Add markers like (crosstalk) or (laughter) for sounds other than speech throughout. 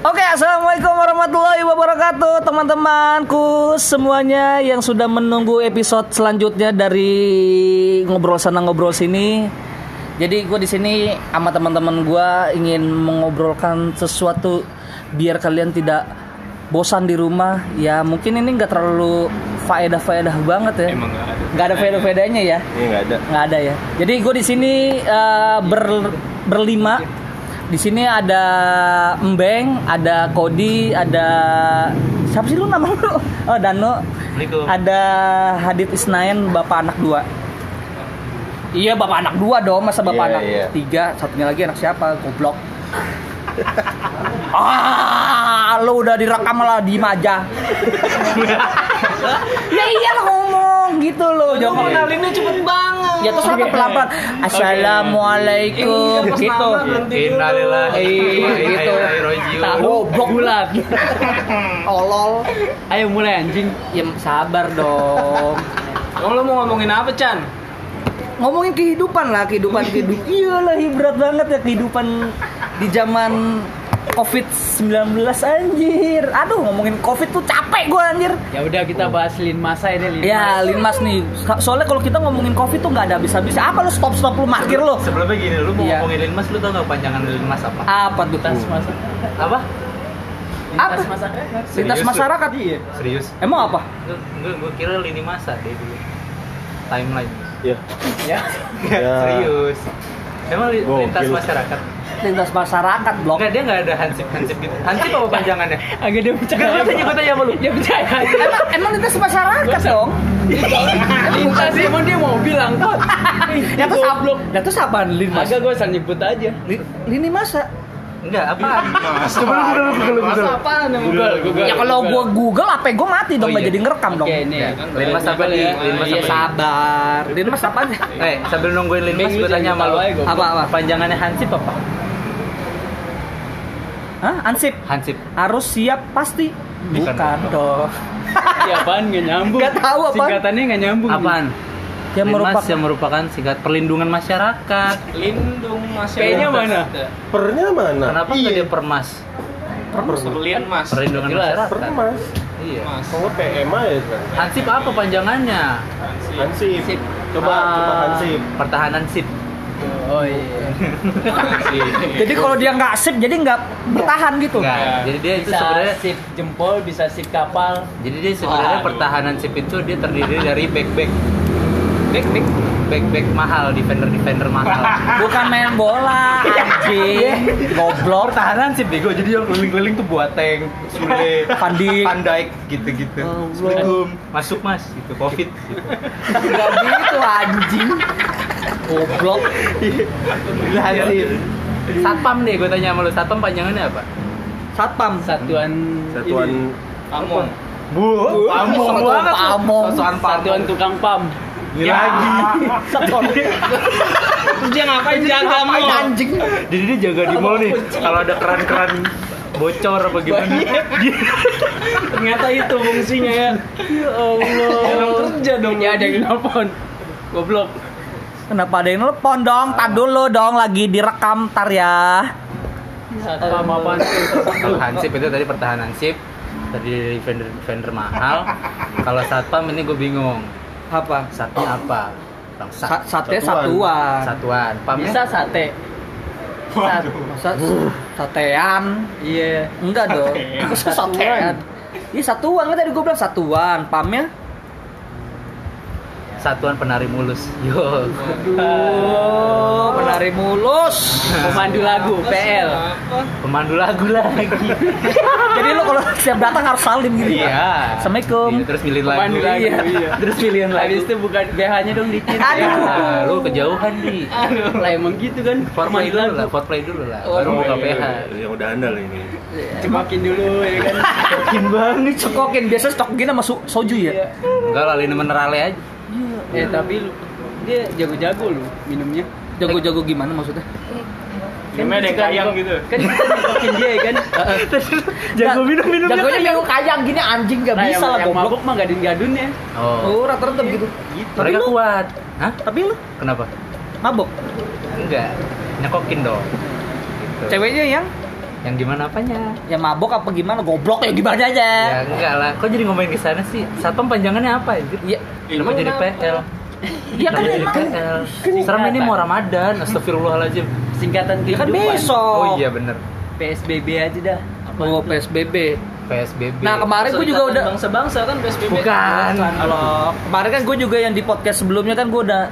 Oke, assalamualaikum warahmatullahi wabarakatuh, teman-temanku semuanya yang sudah menunggu episode selanjutnya dari ngobrol sana ngobrol sini. Jadi gue di sini sama teman-teman gue ingin mengobrolkan sesuatu biar kalian tidak bosan di rumah. Ya mungkin ini nggak terlalu faedah-faedah banget ya. Emang nggak ada. Nggak ada faedah-faedahnya ya. Ini nggak ada. nggak ada ya. Jadi gue di sini eh, ber- berlima. Di sini ada Embeng, ada Kodi, ada siapa sih lu nama lu? (laughs) Oh Dano. Ada Hadit Isnain, bapak anak dua. Iya bapak anak dua dong, masa bapak Iya, anak iya. tiga, satunya lagi anak siapa? Goblok. Ah, lu udah direkam lah di aja. ya iyalah ngomong gitu loh. Jangan Ngalinnya cepet banget. Ya terus apa pelan-pelan Assalamualaikum Iya, gitu. Innalillahi Iya, gitu. Tahu blok Bulat. (laughs) Tolol Ayo mulai anjing. Ya sabar dong Kamu lo mau ngomongin apa, Chan? Ngomongin kehidupan lah Kehidupan (laughs) kehidupan Iyalah berat banget ya kehidupan Di zaman COVID-19 anjir Aduh ngomongin COVID tuh capek gue anjir Ya udah kita bahas lin masa ini lin. Ya Linmas nih Soalnya kalau kita ngomongin COVID tuh nggak ada habis-habis Apa lu stop-stop lu markir lu Sebelumnya gini, lu mau Iya. ngomongin Linmas, lu tau gak panjangan Linmas apa? Apa tuh Lintas masa. Apa? Apa? Lintas masa. Lintas Serius lu? masyarakat Iya. Serius? Emang apa? Gue kira lini masa deh dulu. Timeline. Ya. Ya. Ya. (laughs) Serius. Emang li- Gokil. lintas masyarakat? Lintas masyarakat blok Enggak, dia nggak ada hansip hansip gitu. Hansip apa panjangannya? Agak dia percaya. Enggak, gue tanya, gue tanya sama lu. Dia percaya. emang emang lintas masyarakat dong Lintas emang dia mau bilang kok. ya terus apa ya terus apaan lin mas Agak gue asal nyebut aja. Li- lini masa Enggak, apaan? Coba lu dulu Masa apaan yang Google? Google. ya kalau gua google apa gua mati dong Oh, nggak iya. jadi ngerekam dong Oke, ini. Linmas apa nih? Linmas apa? sabar lin mas apa (laughs) Eh, sambil nungguin Linmas, lu tanya sama lu. ya, apa apa Panjangannya hansip apa? Hah? ansip Hansip. harus siap pasti Bukan dong. (laughs) Iya apaan nggak nyambung. Nggak tahu apaan. Singkatannya nggak nyambung. Apaan? Yang Linmas merupakan yang merupakan singkat perlindungan masyarakat. Lindung masyarakat. P-nya mana? Pernya mana? Kenapa nggak dia permas? Perlian mas. Perlindungan Jelas. masyarakat. Permas. Iya. Kalau PM aja kan. Hansip apa panjangannya? Hansip. Sip. Coba Ah, coba Hansip. Pertahanan sip. Oh iya. jadi kalau dia nggak sip jadi nggak bertahan gitu Enggak. Jadi dia itu bisa sebenarnya sip jempol, bisa sip kapal. jadi dia sebenarnya pertahanan sip itu dia terdiri dari back back back back back back mahal defender defender mahal. (laughs) bukan main bola anjing goblok pertahanan sip bego jadi yang keliling-keliling tuh buat tank, Sule. (laughs) Van Dijk gitu-gitu. Allah. Assalamualaikum. Masuk Mas, gitu Covid gitu. nggak gitu anjing goblok Gila Hansip. Satpam deh gue tanya sama lu, Satpam panjangannya apa? satpam Satuan Satuan ini. Pamong. Bu, pamong banget lu. pamong. Satuan Satuan tukang pam. Ini lagi. satpam Terus dia ngapain jaga ngapain mall? anjing Jadi dia jaga di mall nih. Kalau ada keran-keran bocor apa gimana? Ternyata itu fungsinya ya. Ya Allah. Emang kerja dong. Ya ada yang nelfon. Goblok. Kenapa ada yang telepon dong? Tar dulu dong, lagi direkam tar ya. Satpam apaan tuh? Kalau hansip itu tadi pertahanan sip, tadi dari vendor vendor mahal. Kalau satpam ini gue bingung. Apa? Satnya apa? Bangsa. Sa sate Satuan. satuan. Satuan. Pamnya? Bisa sate. Sat- Sa satean. Iya. Enggak dong. Masa satean. Iya satuan kan tadi gue bilang satuan. Pamnya? Satuan penari mulus. Yo. Oh, menari mulus. Pemandu lagu PL. Pemandu lagu lagi. Jadi lo kalau siap datang harus salim gitu. Iya. Assalamualaikum. Iya, terus milihin lagu. Pemandu lagu. Iya. Iya. Terus pilihan lagu. Habis itu bukan BH-nya dong dikit. Aduh. Ah, lu kejauhan di. Aduh. Lah emang gitu kan. Foreplay Pemandu dulu lagu. lah, foreplay dulu lah. Oh, Baru buka PH. Yang udah andal ini. Cemokin dulu ya kan. (laughs) Yakin banget. Cekokin biasa stok gini sama soju ya. Iya. Enggak lah, ini menerale aja. Eh tapi lu dia jago-jago lu minumnya. Jago-jago gimana maksudnya? Kan ada yang kayang gitu. Kan nyekokin dia ya kan. (laughs) (laughs) Jago minum minum. Jagonya minum kayang gini anjing gak Nah, bisa lah goblok. mabuk mah gadun-gadunnya. Oh. Oh, rata-rata begitu. Tapi Mereka kuat. Hah? tapi lu Kenapa? mabok. Enggak. Nyekokin dong. Gitu. Ceweknya yang Yang gimana apanya? Ya mabok apa gimana? Goblok ya gimana Ya aja. enggak lah. Kok jadi ngomongin ke sana sih? Satpam panjangannya apa anjir? Ya, Kenapa jadi PL? ya kan jadi. PL? Serem ini mau Ramadan, astagfirullahaladzim. Singkatan Ya kan kehidupan. besok. Oh iya bener. PSBB aja dah. Oh, PSBB. PSBB. Nah, kemarin gue juga udah bangsa-bangsa kan PSBB. Bukan. Kalau kemarin kan gue juga yang di podcast sebelumnya kan gue udah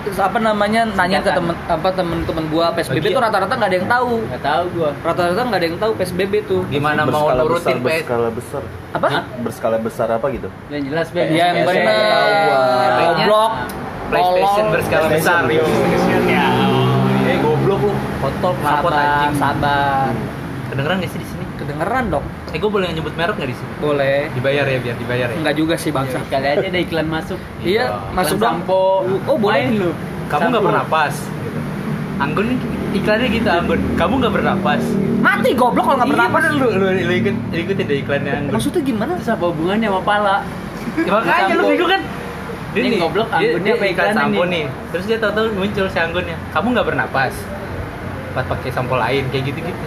apa namanya nanya ke temen apa temen-temen gue PSBB tuh rata-rata nggak ada yang tahu. Enggak tahu gua. rata-rata nggak ada yang tahu PSBB tuh. Gimana mau nurutin besar, PS? berskala besar. Apa? Berskala besar apa gitu? Yang jelas Ben. ya yang benar goblok. PlayStation berskala besar. yo. eh goblok lu. Kontol, knalpot sabar anjing. sabar. Kedengeran gak sih di sini? kedengeran dong Eh, gue boleh nyebut merek gak di sini? boleh Dibayar ya biar dibayar ya. Enggak juga sih bangsa Kali aja ada iklan masuk. iya masuk dong sampo. oh boleh Main lu. Kamu nggak bernapas. Gitu. Anggun nih iklannya gitu Anggun. Kamu nggak bernapas. mati goblok kalau nggak bernapas Iya, lu, lu, lu ikut ikutin deh iklannya Anggun. maksudnya gimana Terus apa hubungannya sama pala? Ya, makanya lu bingung kan? Dia Ini nih, goblok, Anggunnya apa iklan sampo nih? nih. Terus dia tahu-tahu muncul si Anggunnya. Kamu nggak bernapas. Pas pakai sampo lain kayak gitu-gitu.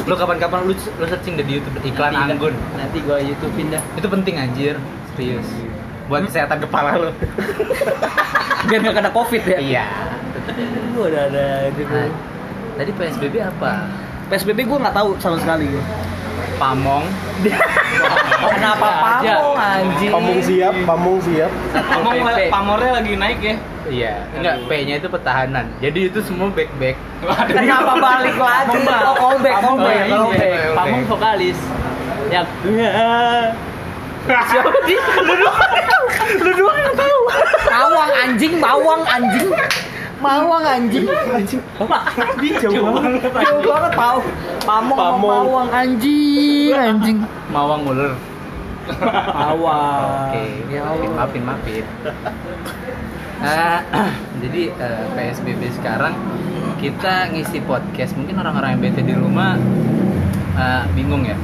Lu kapan-kapan lu, lu searching deh di YouTube iklan Nanti- Anggun. Nanti gua YouTubein dah. Itu penting anjir, serius. Buat kesehatan kepala lu. (laughs) biar nggak kena covid ya Iya. Gua ada ada gitu Nah, tadi PSBB apa? PSBB gue nggak tahu sama sekali Pamong. (laughs) kenapa pamong anjing pamung siap pamung siap Pamong pamornya lagi naik ya. Iya, enggak P-nya itu pertahanan. Jadi itu semua back-back. kenapa balik lagi oh Oh, ini. callback oke. Pamong vokalis. Yang Siapa sih? Lu doang. Lu doang yang tahu. bawang anjing bawang anjing bawang anjing Jauh banget. jauh banget pau pamong bawang anjing anjing Mawang ular. bawang Oke, ya maafin, Allah maafin, maafin. Eh, (clears throat) jadi eh, PSBB sekarang kita ngisi podcast. Mungkin orang-orang yang bete di rumah eh, bingung ya.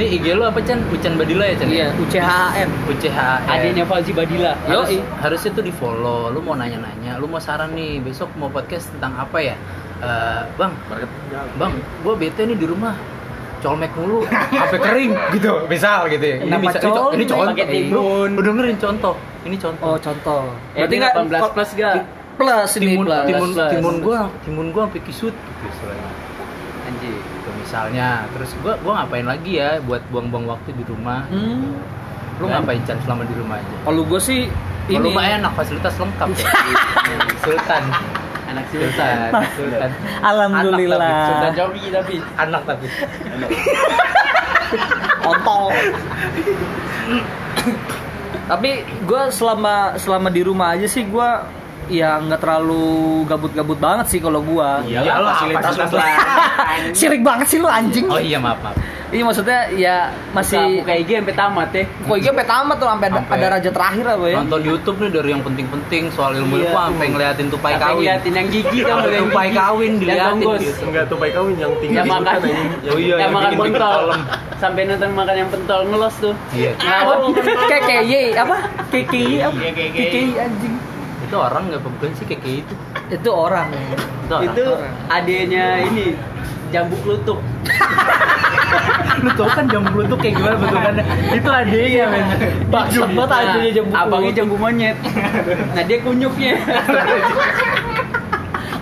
Ini IG lu apa Chan? Ucan Badila ya Chan? iya UCHAM UCHAM. adanya Fauzi Badila. Harus, harusnya tuh di follow. Lu mau nanya-nanya, lu mau saran nih besok mau podcast tentang apa ya? Eh, bang, bang, gue bete nih di rumah colmek mulu, (laughs) sampai kering gitu, misal gitu ya. Ini Kenapa misal, ini, co- ini colmek? contoh, lu, dengerin contoh, ini contoh. oh contoh Eh, ini 18 plus gak? plus ini timun, plus timun, plus. timun gua, timun gua sampai kisut gitu. Gitu, misalnya, terus gua, gua ngapain lagi ya buat buang-buang waktu di rumah? hmm. Lu ngapain Chan selama di rumah aja? kalau gue sih Kalau ini rumah enak, fasilitas lengkap ya. (laughs) Sultan. Anak Sultan. Sultan. Sultan. alhamdulillah Sultan Jogi tapi. Anak tapi. (laughs) kontol (laughs) tapi gue selama selama di rumah aja sih gue ya nggak terlalu gabut-gabut banget sih kalau gue Iyalah, fasilitas lah. (laughs) sirik banget sih lu anjing Oh iya maaf maaf. ini maksudnya ya masih buka IG sampai tamat ya. kok IG sampai tamat tuh sampai ada, raja terakhir apa ya Nonton YouTube nih dari yang penting-penting soal ilmu ilmu Iya. sampai ngeliatin tupai Sampai kawin. ngeliatin yang gigi kan Sampai yang tupai kawin Yang tonggos. gitu. enggak tuh baik kawin yang tinggi Yang makan. kan. Oh iya, yang makan bikin pentol. Sampai nonton makan yang pentol ngelos tuh. Iya. Ngelawan. KKY apa KKY apa KKY anjing Itu orang nggak bukan sih kayak itu. itu orang Itu orang. Itu adanya ini jambu klutuk. (laughs) lu tau kan jambu klutuk kayak gimana bentukannya? itu adanya men. bangsat banget adanya jambu Abangnya jambu monyet. Nah dia kunyuknya. (laughs)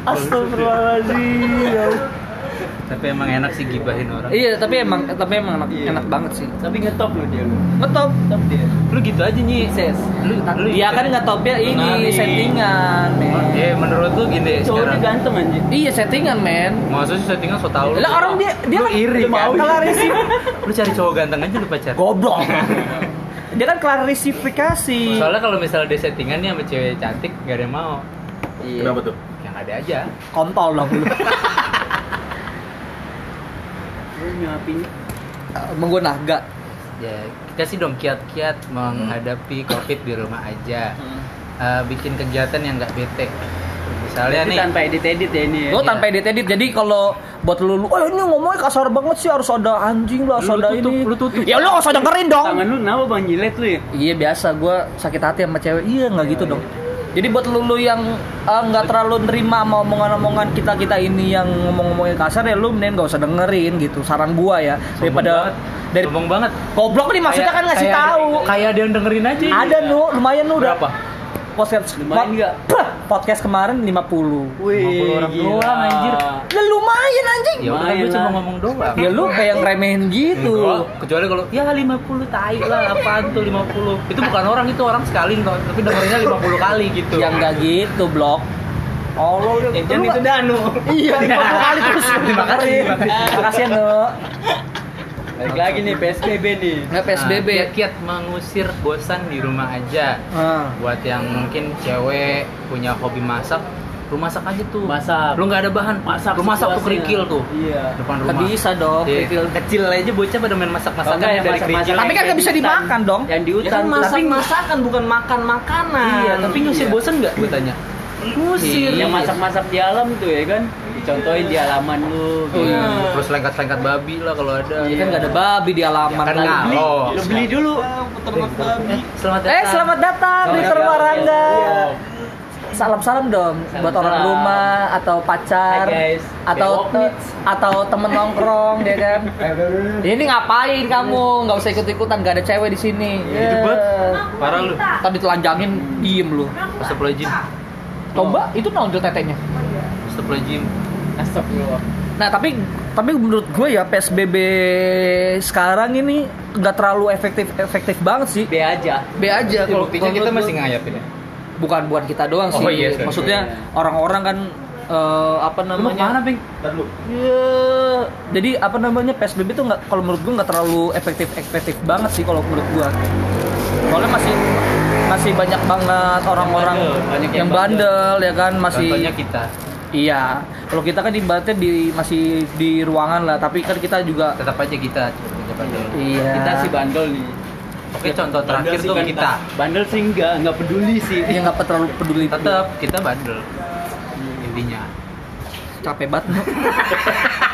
Astagfirullahaladzim ya. Tapi emang enak sih gibahin orang. Iya, tapi emang tapi emang enak, Iya. enak banget sih. Tapi ngetop loh dia. lu. Ngetop. Ngetop dia. Lu gitu aja nih. Ses. Lu, lu Dia kan ngetopnya ini Nari. settingan, men. Eh menurut lu gini Cowoknya sekarang. ganteng anjir. Iya, settingan, men. Sih settingan so tau lu. Lah orang dia dia Lu kan iri kan? klarifikasi. (laughs) Lu cari cowok ganteng aja lu pacar. Goblok. (laughs) dia kan klarifikasi. Soalnya kalau misalnya dia settingan nih sama cewek cantik gak ada yang mau. Iya. kenapa tuh Yang ada aja. kontol dong lu. (laughs) Lu nyuapin. Emang gue naga. Ya, kita sih dong kiat-kiat menghadapi covid di rumah aja. Eh, bikin kegiatan yang nggak bete. Misalnya Itu nih, tanpa edit-edit ya ini. ya. Lo tanpa edit-edit. Jadi kalau buat lu, lu, oh ini ngomongnya kasar banget sih harus ada anjing lah, harus Lu ada tutup, ini. lu tutup. Ya lu harus ada dengerin dong. Tangan lu kenapa bang jilet lu ya? Iya biasa, gue sakit hati sama cewek. Iya nggak gitu dong. Jadi buat lu, lu yang eh, nggak terlalu nerima sama omongan-omongan kita kita ini yang ngomong-ngomongin kasar ya lu mending gak usah dengerin gitu. Saran gua ya daripada dari Sombong banget. goblok nih maksudnya kan ngasih Kayak- tahu. Kayak yang dengerin aja. Ada nu, lumayan nu udah. Berapa? Podcast Lumayan nggak? Pah, Podcast kemarin 50. 50 orang doang, anjir. Ya lumayan anjing. Ya udah gue cuma ngomong doang. Ya lu kayak yang remehin gitu. Enggak, kecuali kalau ya 50 tai lah apaan tuh 50 itu bukan orang itu orang sekali tapi dengerinnya 50 kali gitu Yang enggak gitu, blok. Allah lu. Ejan lu itu Danu. Iya, (laughs) 50 kali terus. Terima kasih. Terima kasih, Nu. Balik lagi nih PSBB nih. Nggak PSBB. Nah, kiat-kiat mengusir bosan di rumah aja Ah. buat yang mungkin cewek punya hobi masak lu masak aja tuh Masak. lu nggak ada bahan Masak lu masak tuh kerikil tuh Iya. depan rumah bisa dong, Iya. kerikil. kecil aja bocah pada main masak masakan enggak, yang dari kerikil Tapi kan nggak bisa dimakan dong. Yang di Ya hutan. kan masak tapi masakan bukan makan makanan iya tapi ngusir Iya. bosan nggak gue tanya ngusir yang masak-masak di alam tuh ya kan. Dicontohin di halaman lu. Oh, iya. Hmm, terus lengkat-lengkat babi lah kalau ada Ini kan nggak ada babi di halaman. kan Lagi. nggak Beli, oh lu beli dulu. Eh, selamat datang Eh, selamat datang di Selamat datang. Warangga. Iya. Salam-salam dong Salam-salam. buat orang rumah atau pacar guys. atau Meets. atau temen nongkrong ya kan. (laughs) Ini ngapain kamu? Nggak usah ikut-ikutan, nggak ada cewek di sini. Gitu, Ya. Bet. parah lu Tadi telanjangin diem lu. Astagfirullahaladzim Coba itu nonjol tetenya. Astagfirullahaladzim Astagfirullah. Nah tapi tapi menurut gue ya PSBB sekarang ini nggak terlalu efektif efektif banget sih. B aja. B aja kalau Buktinya kita menurut masih ngayapin ya bukan buat kita doang Oh, sih. iya, sorry. Maksudnya orang-orang kan eh, apa Lu namanya? ke mana, Ping? Iya. Jadi apa namanya PSBB itu nggak kalau menurut gue nggak terlalu efektif efektif banget sih kalau menurut gue. Soalnya masih masih banyak banget orang-orang Bandel, banyak yang yang bandel ya kan masih Contohnya kita iya. Kalau kita kan ibaratnya di masih di ruangan lah, tapi kan kita juga Tetap aja kita Kita bandel iya. Kita sih bandel nih. Oke contoh terakhir Bandel sih tuh kan kita Bandel sih enggak, enggak peduli sih. Iya nggak terlalu peduli. Tetap kita bandel Intinya capek banget. (laughs)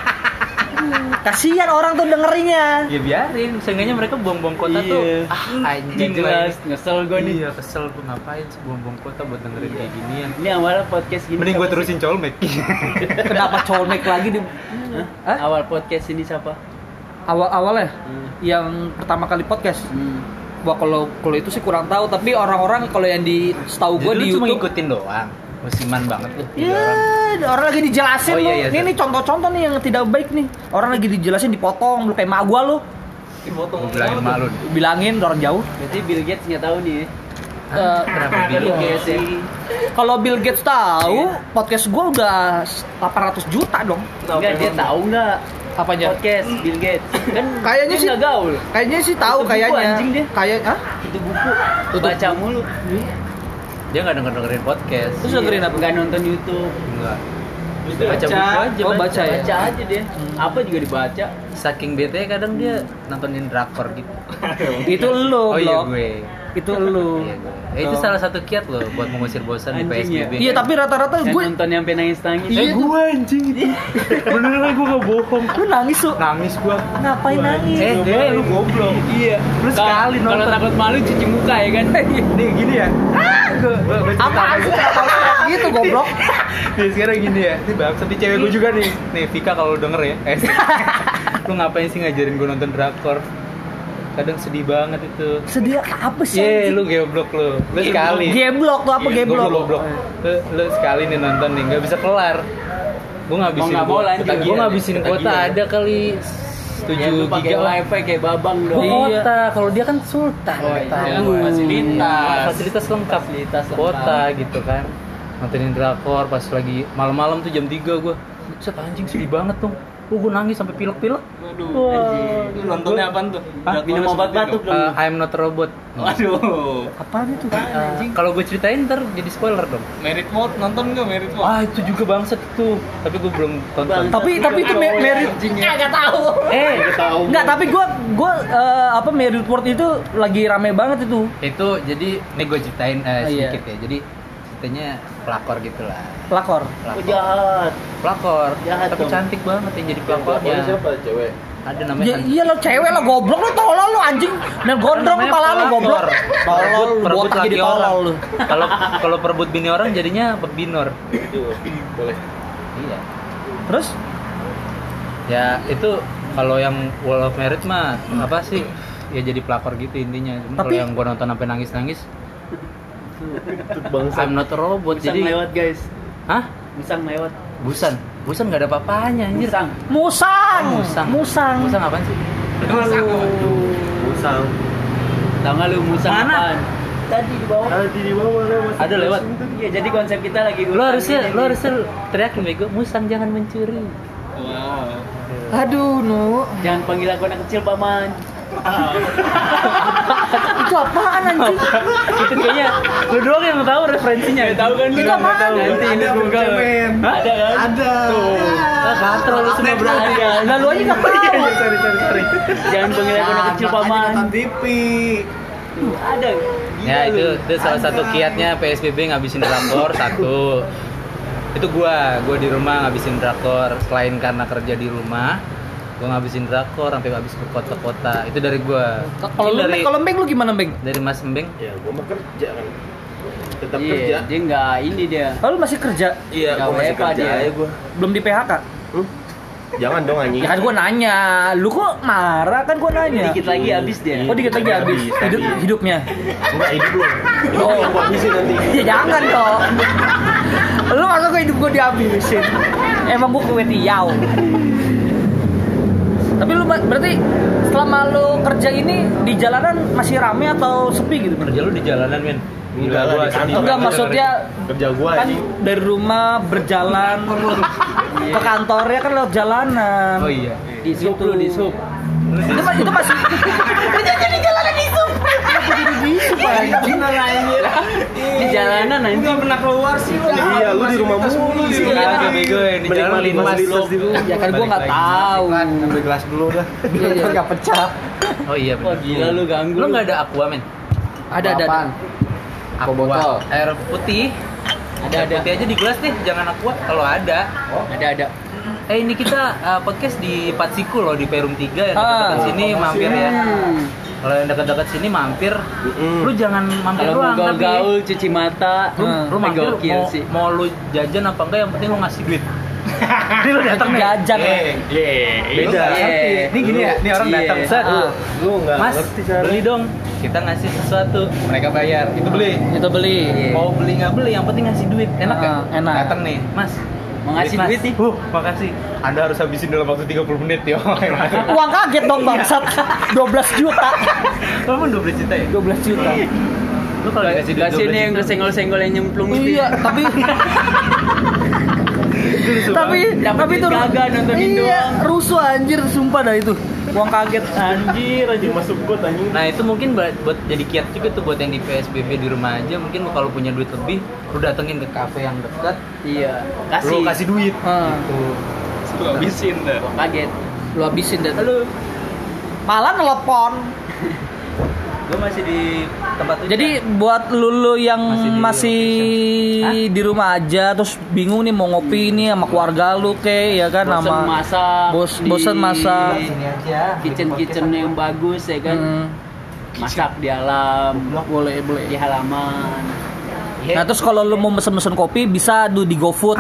Kasihan orang tuh dengerinnya. Ya biarin Seenggaknya mereka buang-buang kota tuh Iya. Ah anjing jelas, lah. nyesel gue nih. Iya kesel gue ngapain sih buang-buang kota buat dengerin kayak ginian Ini awal podcast gini. Mending gue terusin colmek (laughs) Kenapa colmek lagi di? Hah? Awal podcast ini siapa? awal-awalnya? Hmm. Yang pertama kali podcast. Hmm. Wah kalau kalau itu sih kurang tahu, tapi orang-orang kalau yang di setahu gue di cuma YouTube ngikutin doang Musiman banget lu tiga Iya, orang. orang lagi dijelasin Oh, iya, iya, Nih nih contoh-contoh nih yang tidak baik nih. Orang lagi dijelasin dipotong, lu kayak mak gua lu. Gue bilangin malu Bilangin orang jauh. Berarti Bill Gates nggak tahu nih. Kenapa Bill Bill Gates ya. kalau Bill Gates tahu, Iya. podcast gua udah 800 juta dong. Enggak dia tahu nggak Apanya? podcast Bill Gates? Kan (laughs) Kayaknya sih- gaul. Kayaknya sih tahu kayaknya. anjing dia. Kayak ah? Itu buku Tutup. baca mulu. Dia gak denger dengerin podcast Terus dengerin apa? Nggak nonton YouTube. Enggak Baca, Baca buku aja Oh, baca ya? Baca aja dia. Apa juga dibaca. Saking bete kadang dia nontonin drakor gitu (laughs) Itu lu, Oh iya Blok. gue Itu lu. Iya gue Eh, Itu salah satu kiat loh buat mengusir bosan di Anjing ya. PSBB Iya, tapi rata-rata gue nonton yang sampai nangis-nangis. Iya tuh. gue anjing itu (laughs) Beneran gue gak bohong lu nangis tuh. Nangis gue Ngapain nangis? Eh, eh lu goblok Iya. Lu sekali Kalau nonton. takut malu cuci muka ya kan. (laughs) Nih gini ya Gue cerita Apa sih gitu goblok? (laughs) Nih sekarang gini ya Ini bang, tapi cewek gue juga nih Nih Vika kalau lu denger ya eh, (laughs) Lu ngapain sih ngajarin gue nonton drakor Kadang sedih banget itu Sedih apa sih? Ye, anjing? lu geblok lu Lu sekali Geblok tuh apa Iya, geblok? goblok. Lu, lu sekali nih nonton nih, nggak bisa kelar. Gue ngabisin, lanjut. gue ngabisin kuota Ketagihan. ada kali Ya, 7 lu pakai giga wifi kayak babang dong. Iya. kota, kalau dia kan sultan. Oh, iya. Tahu. Fasilitas. Fasilitas lengkap. Fasilitas lengkap. Kota gitu kan. Nontonin drakor pas lagi malam-malam tuh jam 3 gue. Set anjing sedih banget tuh. Oh, gue nangis sampai pilek-pilek. Waduh, Wah. anjing. Lu nontonnya apaan tuh? Hah? Minum obat batuk dong. Uh, I'm not a robot. Waduh. Apaan itu? Uh, kalau gue ceritain ntar jadi spoiler dong. Merit mode nonton nggak merit mode? Ah itu juga bangset itu, tapi gue belum tonton. Bang. Tapi tapi itu me- merit Enggak tahu. Eh, tahu. Enggak, tapi gua gua eh, apa merit word itu lagi rame banget itu. itu jadi nih gue ceritain eh, Oh, iya. sedikit ya. Jadi ceritanya pelakor gitu lah. Pelakor. Oh, Pelakor. jahat. Pelakor. Jahat tapi dong. cantik banget yang jadi Pelakornya siapa? Cewek. ada namanya Ya, iya lo cewek lo goblok lo tolol lo anjing. Nel gondrong kepala lo pelakor. goblok. Tolol, perebut orang. tolol lu. Kalau kalau perebut bini orang jadinya pebinor. Boleh. Iya. Terus Ya itu kalau yang Wall of Merit mah apa sih? Ya jadi pelakor gitu intinya. Cuma kalau Tapi- yang gua nonton sampai nangis-nangis, Bangsa. I'm not a robot. Musang jadi lewat guys. Hah? Musang lewat. Busan. Busan nggak ada apa-apanya anjir. Musang. musang. Oh, musang. Musang. Musang apaan sih? Musang. Tahu nggak lu musang Mana? apaan? Tadi di bawah. Tadi di bawah lewat. Ada lewat. Iya, jadi konsep kita lagi Lo harusnya lo harusnya teriakin bego, musang jangan mencuri. Aduh, Nu. Jangan panggil aku anak kecil, Paman. (laughs) Itu apaan anjing? itu kayaknya lu doang yang tahu referensinya. tahu kan Itu apaan? Nanti ini Google. Ada kan? Ada. Tuh. Ah, katro lu semua berarti. Nah, lu aja enggak tahu. sorry, sorry, sorry. Jangan panggil aku anak kecil, Paman. TV. Tuh, ada. Ya itu itu salah satu kiatnya PSBB ngabisin drakor satu. Itu gua, gua di rumah ngabisin drakor selain karena kerja di rumah. Gua ngabisin drakor sampai habis ke kota-kota. Itu dari gua. Kalau lu dari kalau Beng lu gimana, Beng? dari Mas Embeng. Ya, gua mau kerja kan. Tetap Iya, kerja. dia nggak ini dia. Oh, lu masih kerja? Iya, gua masih kerja dia. aja gua. Belum di PHK? Hmm? Jangan dong anjing. Ya kan gua nanya, lu kok marah kan gua nanya. Dikit lagi habis dia. Oh dikit lagi habis hidup hidupnya. Enggak hidup lu. Oh. Yang gua habisin nanti. (laughs) Ya jangan dong. Lu masa gua hidup gua dihabisin. Emang gua kue tiaw. Tapi lu berarti selama lu kerja ini di jalanan masih rame atau sepi gitu? Kerja lu di jalanan, men. Enggak lah, di kantor. Enggak maksudnya Kerja gua kan anjing. dari rumah berjalan (laughs) ke kantornya kan lewat jalanan. Oh iya. Di sub lu, di sub. Itu, itu masih (laughs) Udah jadi jalanan itu. Jadi bisu anjing. Di jalanan anjing. Enggak pernah keluar sih lu. Iya, lu di rumah mulu sih. Iya, bego ya, di jalan Menikmati lintas fasilitas di rumah. Ya kan gua nggak tahu. Ambil gelas dulu dah. Iya, iya. nggak pecah. Oh iya benar. gila lu ganggu. Lu nggak ada aqua, men? Ada ada. Aqua. botol. Air putih. Ada, ada. Putih aja di gelas deh, jangan aqua. Kalau ada. Ada ada. Eh ini kita uh, podcast di Patsiku loh di Perum 3 yang Ah. dekat sini mampir ya. Kalau yang dekat-dekat sini mampir, lu jangan mampir Kalau mau doang tapi gaul-gaul cuci mata, lu, Hmm. lu mampir mau, sih. mau lu jajan apa enggak yang penting lu ngasih duit. (laughs) Ini lu datang nih. Jajan. Beda. Iya. Ini gini ya, ini orang Iya. datang set. Ah. Lu enggak Mas, ngerti cara. beli dong. Kita ngasih sesuatu, mereka bayar. Itu beli. Itu beli. Mau beli nggak beli, yang penting ngasih duit. Enak Ah, kan? enak. Datang nih, Mas. Mau ngasih Mas. duit nih. Uh, makasih. Anda harus habisin dalam waktu 30 menit yo. (laughs) Uang kaget dong bangsat. 12 juta. (laughs) Kamu 12 juta ya? 12 juta. Lu kalau dikasih duit Kasih 12 ini yang juta, kesenggol-senggol yang nyemplung itu. Iya, tapi (laughs) tapi tapi itu duit kagak, nontonin iya, doang. rusuh anjir sumpah dah itu. Uang kaget anjir anjir. masuk got anjing. Nah itu mungkin buat, buat jadi kiat juga tuh buat yang di PSBB di rumah aja mungkin kalau punya duit lebih lu datengin ke kafe yang dekat Iya. Kasih. lu kasih duit Ah, Lu habisin dah. Kaget. lu habisin dah. Lu malah nelpon. Gue masih di tempat itu Jadi buat lulu yang Masih masih, di di, rumah aja terus bingung nih mau ngopi nih sama keluarga lu ke ya kan Bosen sama masak. bos- di bosen masak. Kitchen kitchen yang bagus ya kan. Hmm, Masak di alam, boleh boleh. di halaman. Nah terus kalau lu mau mesen-mesen kopi bisa tuh di GoFood.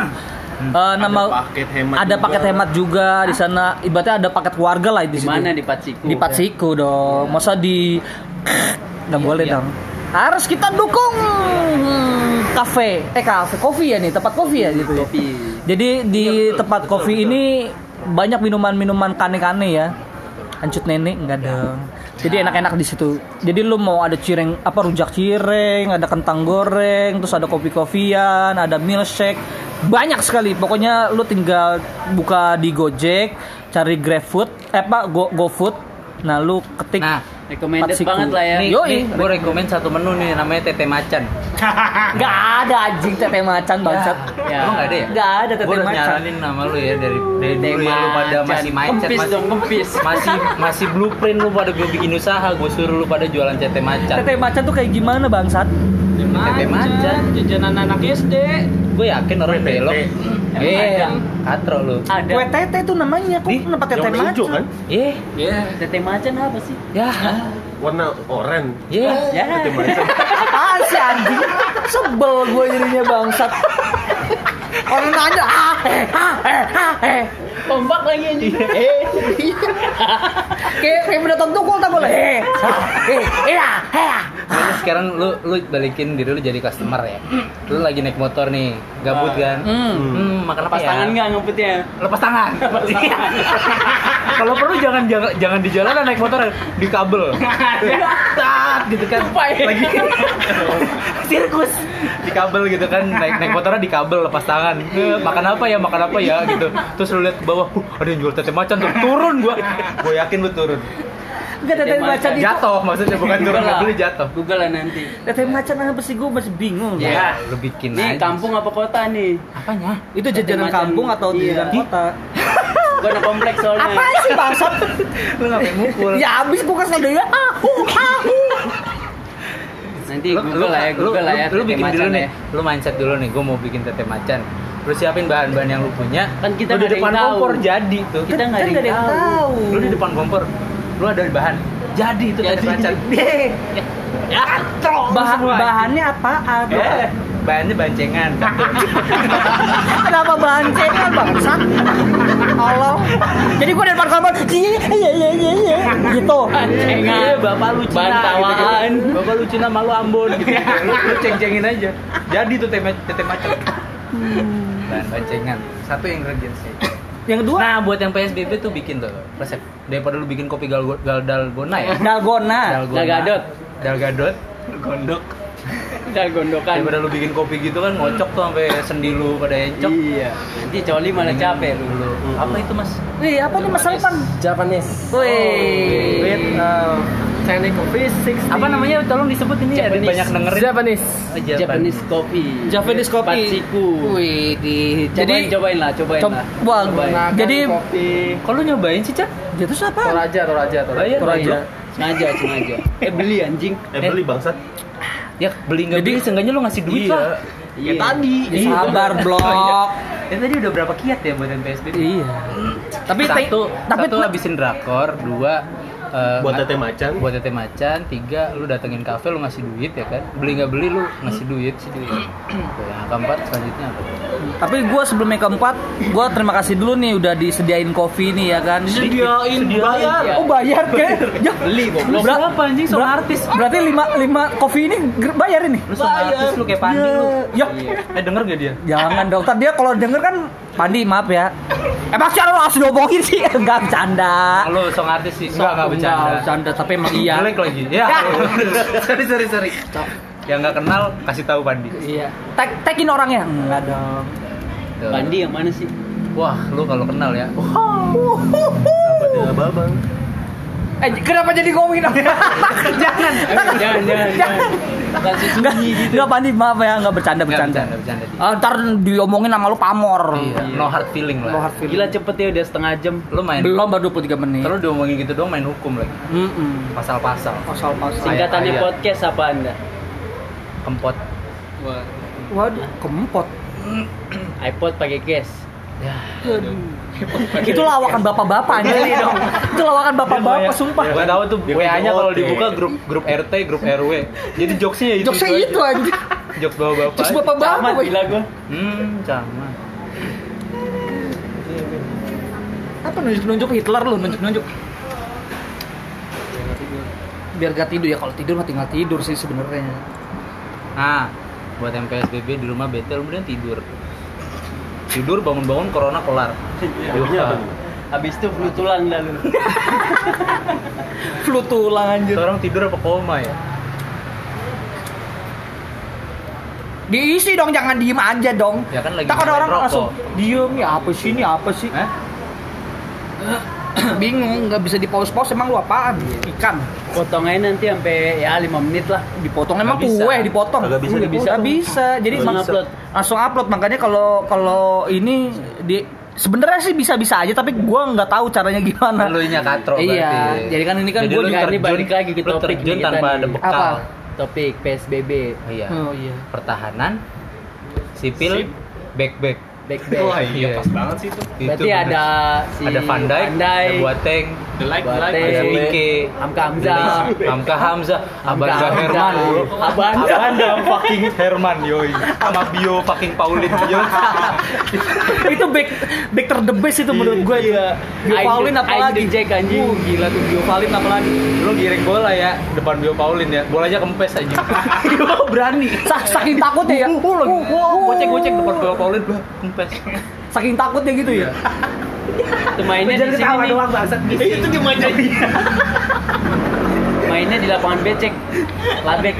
Eh, nama paket hemat ada juga. paket hemat juga di sana. Ibaratnya ada paket keluarga lah di Di situ. mana di Patsiku? Di Patsiku dong. Masa di (sniffs) nggak boleh iya. dong. Harus kita dukung hmm, kafe, eh kafe, kopi ya nih, tempat kopi ya gitu. ya. Kopi. Jadi di tempat kopi ini banyak minuman-minuman kane-kane ya. Ancut nenek enggak dong. Jadi enak-enak di situ. Jadi lu mau ada cireng apa rujak cireng, ada kentang goreng, terus ada kopi-kopian, ada milkshake. Banyak sekali. Pokoknya lu tinggal buka di Gojek, cari GrabFood, eh apa Go GoFood. Nah, lu ketik nah Recommended Patsiku. banget lah ya. nih, Yoi. nih gue rekomend satu menu nih namanya tete macan (laughs) Nggak ada anjing tete macan bangsat. Ya. Lu nggak ada ya? Nggak ada tete gue udah macan. nyaranin nama lu ya dari dari dulu ya lu pada masih mindset Kempis masih dong, kempis. masih masih blueprint lu pada gue bikin usaha gue suruh lu pada jualan tete macan Tete macan tuh kayak gimana bangsat? Tete macan Jajanan anak SD. gue yakin orang belok Eh, katro lu. Ada. Kue tete tuh namanya, kok kenapa tete macan? kan? Eh, Ya, tete macan apa sih? ya. Warna oranye. Ya. Ya. Tete macan. Apaan sih anjing? Sebel gue jadinya bangsat. Orang nanya, ah, eh, ah, eh, ah, eh. Kompak lagi anjing. Kayak kayak pendatang tukul tak boleh. Eh, eh, iya, eh. Nah, sekarang lu lu balikin diri lu jadi customer ya. Lu lagi naik motor nih, gabut kan? Hmm. Hmm, makan apa Pas ya? tangan nggak ngumpetnya? Lepas tangan. (laughs) (laughs) Kalau perlu jangan jangan jangan di jalanan naik motor di kabel. (laughs) Tat gitu kan. Lagi sirkus di kabel gitu kan naik naik motornya di kabel lepas tangan. Eh, makan apa ya? Makan apa ya gitu. Terus lu lihat ke bawah, huh, ada yang jual tete macan tuh. Turun gua. Gua yakin lu turun. Enggak tete macan itu. Jatuh maksudnya bukan turun nggak beli jatuh. Google lah nanti. Tete macan apa sih gue masih bingung. Ya, lu bikin Nih aja. kampung apa kota nih? Apanya? Itu jajanan kampung atau Iya. jajanan kota? (laughs) Gua anak kompleks soalnya. Apa sih bangsat? (laughs) Lu ngapain mukul? ya abis gue kesel dia. Ahu, ahu. Nanti lu, Google lah ya, lu, Google lah ya. lu, lu bikin macan dulu ya. nih lu mindset dulu nih gue mau bikin tete macan lu siapin bahan-bahan yang lu punya Kan kita lu di ada depan tahu. kompor jadi tuh Kita Kan nggak ada nggak yang tahu. lu di depan kompor lu ada bahan jadi itu Jadi. macan Deh. ya trok Bahan (laughs) bahannya apaan? eh, bahannya bancengan (laughs) Kenapa bancengan bangsat? Allah. Jadi gue di depan kamar, iya iya iya iya iya gitu. Bancengan. Iya, bapak lu Cina Bahan gitu tawaan. kan. bapak lu Cina malu Ambon gitu, lu, (laughs) lu ceng-cengin aja jadi tuh tete, tete macan bahan bancengan satu ingredients (coughs) Yang kedua, Nah, buat yang PSBB tuh bikin tuh resep. Daripada lu bikin kopi gal, gal dalgona ya. dalgona. Dalgadot. Dalgadot. Gondok. (laughs) Udah gondokan. Daripada lu bikin kopi gitu kan ngocok tuh sampai sendi lu pada encok. Iya. Nanti coli malah capek lu. Dulu. Apa itu, Mas? Wih, apa nih Mas Alpan? Japanese. Wih. With uh, technical physics. Apa namanya? Tolong disebut ini Japanese. banyak dengerin. Japanese. Oh, Japanese coffee. Japanese coffee. Patsiku. Wih, di Cobain, jadi cobain lah, cobain cob- lah. wah, Cobain. jadi kopi. Lu nyobain sih, Cak? dia tuh siapa? Toraja, Toraja, Toraja. bayar. Sengaja, sengaja. Eh beli anjing. Eh beli bangsat. Ya beli nggak beli, seenggaknya lu ngasih duit Iya. lah. Iya. tadi. Ya, sabar, (laughs) blok. Ya tadi udah berapa kiat ya buat yang PSBB? Iya. Tapi satu, tapi satu habisin drakor, dua eh, Buat tete macan. buat tete macan, tiga lu datengin kafe lu ngasih duit ya kan, beli nggak beli lu ngasih duit sih duit. Tuh, yang keempat selanjutnya apa? tapi gue sebelum yang keempat, gue terima kasih dulu nih udah disediain kopi nih ya kan. Sediain bayar. Oh bayar kan? Ya, Beli goblok. Ber- Siapa anjing seorang artis? Berarti lima lima kopi ini bayar ini. Lu seorang artis lu kayak Pandi lu. Ya, Eh denger gak dia? jangan dokter dia kalau denger kan Pandi maaf ya. Emang secara lu harus diomongin sih (laughs) enggak bercanda. Lu seorang artis sih. Enggak, enggak bercanda. bercanda tapi emang iya. Jelek lagi. (laughs) Ya. sorry, sorry, sorry. Yang nggak kenal kasih tahu Pandi. Iya. Tag tagin orangnya. Enggak dong. Pandi yang mana sih? Wah, lu kalau kenal ya. Apa dia babang? Eh kenapa jadi ngomongin orang? (laughs) jangan. jangan, jangan, jangan. Enggak, sunyi gitu. enggak Pandi maaf ya, enggak bercanda Nggak bercanda. bercanda, bercanda. Di. Ah, ntar diomongin sama lu pamor. Iya, no hard feeling lah. No hard feeling. Gila cepet ya udah setengah jam. Lu main Belum baru 23 menit. Terus diomongin gitu dong main hukum lagi. Pasal-pasal. Pasal-pasal. Singkatannya Ayat. podcast apa anda? Kempot. Waduh, kempot. (clears throat) iPod pakai case. Ya. itu lawakan bapak-bapak anjir dong. Itu lawakan bapak-bapak sumpah. Gua tahu tuh WA-nya kalau dibuka grup grup RT, grup RW. Jadi jokesnya ya itu. Jokesnya itu anjir. Jokes. Terus Camat bapak-bapak. gila gua. Hmm, sama. Apa nunjuk-nunjuk Hitler lu nunjuk-nunjuk. Biar gak tidur ya kalau tidur mah tinggal tidur sih sebenarnya. Nah, buat yang PSBB di rumah bete lu mending tidur. Tidur bangun-bangun corona kelar. Nih? Habis itu flu tulang dah lu. (laughs) Flu tulang anjir. Orang tidur apa koma ya? Diisi dong jangan diem aja dong. Ya kan lagi Tak ada orang rokok. langsung diem ya apa sih ini apa sih? Hah? (clears throat) Bingung nggak bisa di pause-pause emang lu apaan? Ikan. Potong aja nanti sampai ya 5 menit lah. Dipotong emang Nggak bisa. kue dipotong. Kagak bisa Nggak dipotong. Nggak bisa. Jadi Langsung upload. langsung upload makanya kalau kalau ini di sebenarnya sih bisa-bisa aja tapi gua nggak tahu caranya gimana. Lu nya katro Iya, berarti. jadi kan ini kan Jadi gua lu juga- ini balik lagi ke topik terjun tanpa ada bekal. Apa? Topik PSBB. Iya. Oh iya. Pertahanan, sipil, Sip. back-back. Back back Wah, iya. Pas banget sih itu. Itu berarti bener. ada si ada Van Dijk, Van Dijk, ada Boateng, The like, the like. Boateng, ada Pique, Hamka Hamzah Hamka Hamzah, Abanda Hamka Herman. Abanda. Abanda fucking Herman yoi, sama Bio fucking Paulin yoi. (laughs) itu back back ter the best itu menurut gue ya. Bio Aing- Paulin apalagi. the Jack, anjing. Uh, gila tuh Bio Paulin apalagi. Lu giring bola ya depan Bio Paulin ya, bolanya kempes aja. (laughs) Berani. Sa- saking takutnya ya. Uh, lagi. Gocek-gocek depan Bio Paulin, kempes. Saking takutnya gitu ya. Itu mainnya di sini nih. bangsat. (laughs) Itu gimana? Mainnya di lapangan becek. Labek.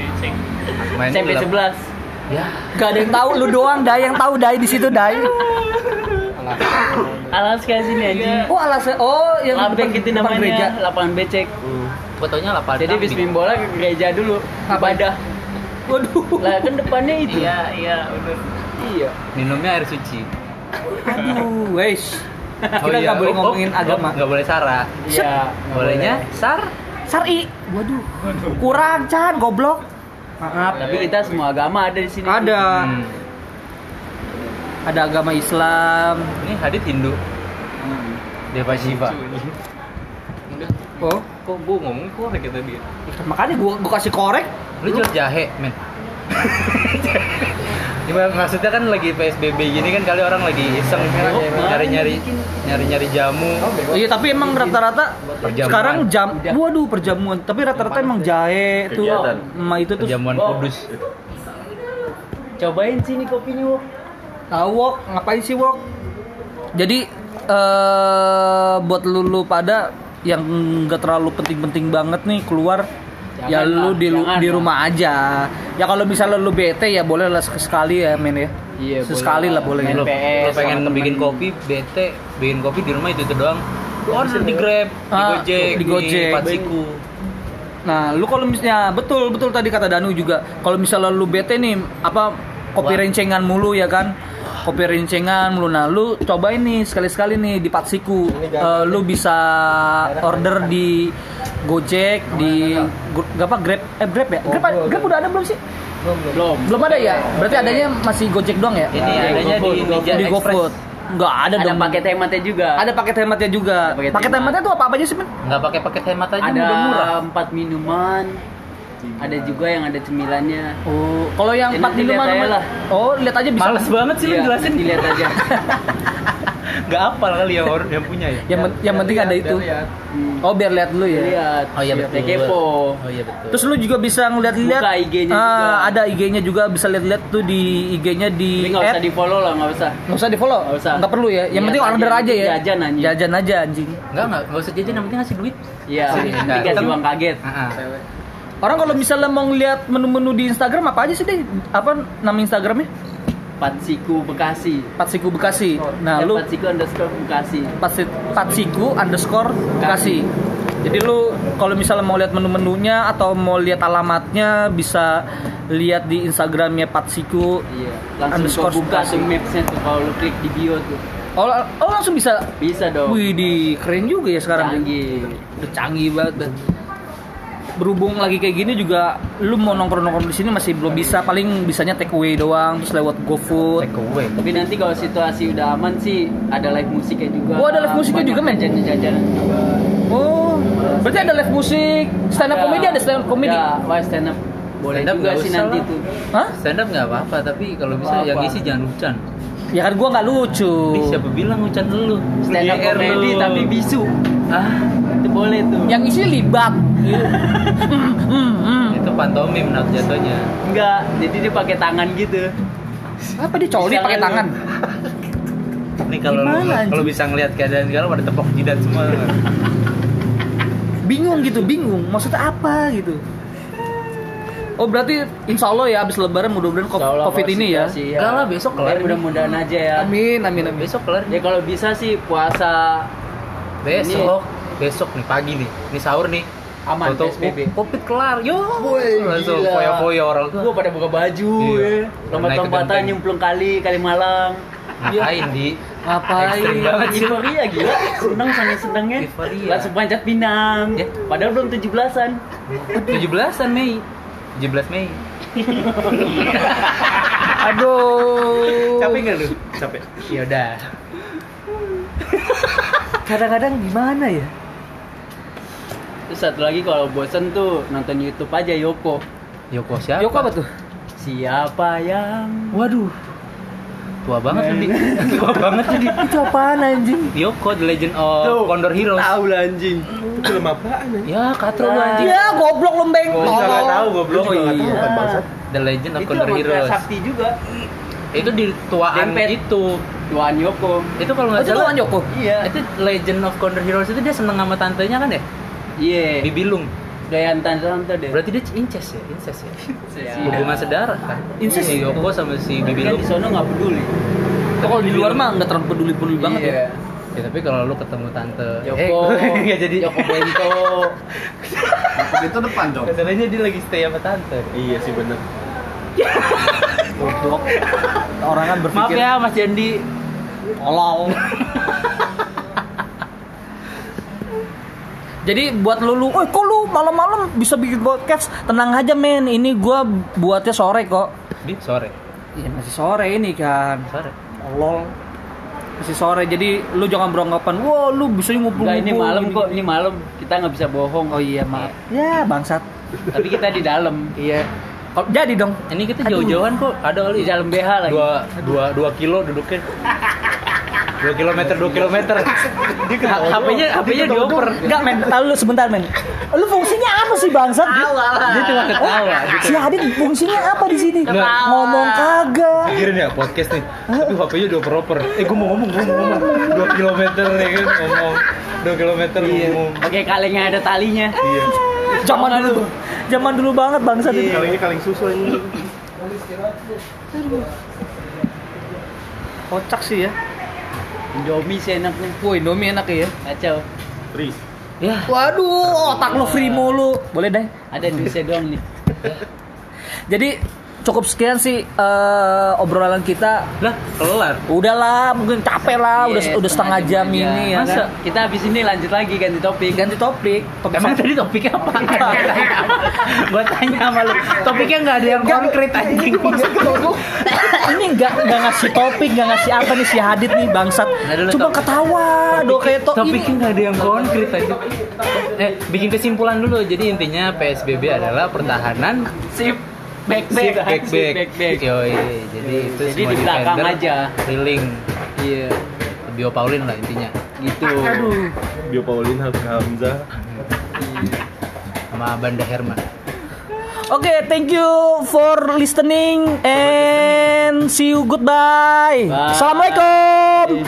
Main SMP di lap- 11. Ya, Gak ada yang tahu lu doang, Dai yang tahu Dai di situ Dai. Alas kayak sini anjing. Oh alasnya oh yang Labek itu namanya, gereja. lapangan becek. fotonya lapar. Jadi main bola ke gereja dulu, ibadah. Waduh. Lah kan depannya itu. Iya, iya, udah. Iya. Minumnya air suci. Aduh, wes. (laughs) Oh Kita iya, nggak boleh oh, ngomongin oh, agama. Nggak boleh sara. Iya. nggak Bolehnya sar. Sari. Waduh. Kurang Chan, goblok. Maaf. Tapi kita semua agama ada di sini. Ada Hmm. ada agama Islam. Ini Hadit Hindu. Hmm. Deva Shiva. Oh, Kok gua ngomong korek ya tadi? makanya gua gua kasih korek. Lu jual jahe, men. (laughs) Gimana maksudnya kan lagi PSBB gini kan kali orang lagi iseng nyari-nyari nyari-nyari jamu. Iya, tapi emang rata-rata sekarang jam waduh perjamuan, tapi rata-rata emang jahe tuh. Emak itu tuh Perjamuan kudus. Cobain sini kopinya, Wok. Tahu wok, ngapain sih wok? Jadi eh buat lu, lu pada yang nggak terlalu penting-penting banget nih keluar Jangan ya lu lah, di, jangan di lah. rumah aja. Ya kalau misalnya lu bete ya boleh lah sekali ya men ya. Iya, Sesekali lah boleh. Main Lu, PS lu pengen bikin kopi, bete, bikin kopi di rumah itu itu doang. Lu order di Grab, di Ah, Gojek, di Gojek. Nah, lu kalau misalnya betul betul tadi kata Danu juga, kalau misalnya lu bete nih apa kopi rencengan mulu ya kan? Kopi rencengan mulu. Nah, lu cobain nih sekali-sekali nih di Patsiku. Eh, lu bisa order di Gojek, di Gu- apa Grab eh Grab ya? Grab, Grab udah ada belum sih? Belum. Belum ada ya? Berarti adanya masih Gojek doang ya? Ini Iya, adanya di Ninja di. GoFood. Enggak ada, Ada dong. paket hematnya juga. Ada paket hematnya juga. Ada paket Paket hemat. hematnya tuh apa-apa aja sih, Men? Nggak pakai paket hemat aja ada udah murah. empat minuman. Ada juga yang ada cemilannya. Oh, kalau yang Ya, empat nanti lihat minuman aja lah. Oh, lihat aja bisa. Males banget sih lu Iya, jelasin. Dilihat aja. (laughs) Nggak apal kali yang orang yang punya ya. Yang, yang penting ada itu. Hmm. Oh, biar lihat dulu ya. Lihat. Oh iya betul. Kepo. Oh iya betul. Terus lu juga bisa ngeliat-lihat Buka IG-nya Ah, juga. Ada IG-nya juga bisa lihat-lihat tuh di IG-nya di Tapi nggak usah di follow lah, nggak usah. Nggak usah di follow. Nggak usah. Nggak perlu ya. Yang Lihat penting aja. order aja ya. Jajan, anjing. Jajan aja anjing. Enggak enggak enggak usah jajan yang penting ngasih duit. Iya. Kan- uang kaget. Heeh. Orang kalau misalnya mau ngeliat menu-menu di Instagram apa aja sih deh? Apa nama Instagramnya? Patsiku Bekasi. Patsiku Bekasi. Nah, Eh, lu Patsiku underscore Bekasi. Patsi- Patsiku underscore Bekasi. Jadi lu kalau misalnya mau lihat menu-menunya atau mau lihat alamatnya bisa lihat di Instagramnya Patsiku. Iya. Langsung Underscore buka Bekasi. tuh mapsnya tuh kalau lu klik di bio tuh. Oh, oh langsung bisa. Bisa dong. Wih, di keren juga ya sekarang. Canggih. Udah canggih banget. Berhubung lagi kayak gini juga lu mau nongkrong-nongkrong di sini masih belum bisa paling bisanya take away doang terus lewat GoFood. Take away. Tapi nanti kalau situasi udah aman sih ada live musiknya juga. Oh, ada live musiknya juga, men? Jajan-jajanan juga. Oh, berarti ada live musik, stand up comedy ada stand up comedy. Ya, wah stand up. Boleh Stand up juga nggak sih nanti lah. tuh. Hah? Stand up nggak apa-apa, tapi kalau bisa yang isi jangan Ucan. Ya kan gua nggak lucu. Ih, siapa bilang Ucan dulu? Stand up comedy lu. tapi bisu. ah, Itu boleh tuh. Yang isi libat. (laughs) Itu pantomim nak jatuhnya. Enggak, jadi dia pakai tangan gitu. Apa dia coli pakai tangan? (laughs) Ini kalau kalau bisa ngelihat keadaan sekarang pada tepok jidat semua. (laughs) Bingung gitu, bingung. Maksudnya apa gitu? Oh berarti insya Allah ya abis lebaran mudah-mudahan covid kalau ini ya. situasi Enggak lah, besok kelar Ya, ini. mudah-mudahan aja ya. Amin, amin, amin. Besok kelar. Ya kalau bisa sih puasa Besok, besok nih pagi nih. Ini sahur nih. Aman Foto PSBB. oh, Covid kelar. Yo, Woi, langsung gila. foya-foya orang tuh. Gua pada buka baju Iya. ya. Lompat-lompatan nyemplung kali, kali Malang. Ngapain di? Ngapain? Euforia gila, seneng sangat senengnya. Euforia. Langsung panjat pinang. Ya. Padahal belum 17-an. 17-an Mei. 17 Mei. (laughs) Aduh. Capek nggak lu? Capek. Ya udah. Kadang-kadang gimana ya? Terus satu lagi kalau bosen tuh nonton YouTube aja Yoko. Yoko siapa? Yoko apa tuh? Siapa yang Waduh. Tua banget tadi. (laughs) Tua banget tadi. Itu apaan anjing? Yoko The Legend of Tuh. Condor Heroes. tahu lah anjing. Itu film apaan ya? Ya, katro lu anjing. Ya goblok lembeng. Gua juga nggak tahu, belum Oh, nggak tahu iya. kan bangsat. The Legend of Itu Condor Heroes. Sakti juga. Itu di tuaan Dempet. itu. Tuan Yoko. Itu kalau Oh, nggak itu salah. tuan Yoko? Iya. Itu Legend of Condor Heroes itu dia seneng sama tantenya kan ya? Iya. Bibilung. Gayan tante deh. Berarti dia incest ya, incest ya. Iya. Hubungan saudara kan. Incest? Si Yoko sama si Tapi kan Bibilung. di sono nggak peduli. Kalau di luar mah nggak terlalu peduli-peduli banget ya. Iya. Ya tapi kalau lu ketemu tante Yoko. eh, (laughs) nggak jadi Yoko Bento. (laughs) itu depan dong Masalahnya dia lagi stay sama tante. Iya sih bener. (laughs) Goblok. Orang kan Maaf berpikir ya Mas Jandi. tolol. Jadi buat lu lu, "Woi, kok lu malam-malam bisa bikin podcast?" Tenang aja, men. Ini gua buatnya sore kok. Di sore. Iya, masih sore ini kan. Sore. Tolol. Masih sore. Jadi lu jangan beranggapan, "Wah, lu bisa ngumpul Enggak ini malam kok, ini malam kita nggak bisa bohong. Oh iya, maaf. Ya, bangsat. Tapi kita di dalam. Iya. Kalau jadi dong. Ini kita jauh-jauhan kok. Ada kali Di dalam BH lagi. Dua, dua, dua kilo duduknya. Dua kilometer, dua kilometer. HP-nya, HP-nya dioper. Enggak, men. Tahu lu sebentar, men. Lu fungsinya apa sih, bangsat? Dia cuma ketawa. Si Adit fungsinya apa di sini? Ngomong kagak. Pikirin ya podcast nih. Tapi HP-nya dioper-oper. Eh, gue mau ngomong, gue mau ngomong. Dua kilometer ya kan ngomong. Dua kilometer ngomong. Pakai kalengnya ada talinya. Iya. Zaman dulu. Zaman dulu banget bangsat itu. Kalengnya kaleng susu ini. Kocak sih ya. Indomie sih enaknya. Woi, Indomie enak ya. Kacau. Tri. Ya, Waduh, otak lu free mulu. Boleh deh. Ada duitnya doang nih. Jadi cukup sekian sih eh, obrolan kita. lah kelar. Udahlah, mungkin capek lah. Udah Iya, udah setengah jam aja. ini ya. Masa? kan? Kita habis ini lanjut lagi ganti topik. Ganti topik. Topik Emang tadi topiknya apa? (laughs) Gua tanya sama lu. Topiknya nggak ada yang konkret anjing. ini nggak nggak ngasih topik, nggak ngasih apa nih si Hadit nih bangsat. Nah, Cuma ketawa, do kayak to Topiknya nggak ada yang konkret aja. Eh, bikin kesimpulan dulu. Jadi intinya PSBB adalah pertahanan Sip. Back back back back. back back. Yoi, jadi itu Jadi semua di belakang defender aja. Keliling Iya. Bio Paulin lah intinya. Gitu. Aduh. Bio Paulin Hamzah. Sama Banda Herman. Oke, thank you for listening and see you goodbye. Bye. Assalamualaikum.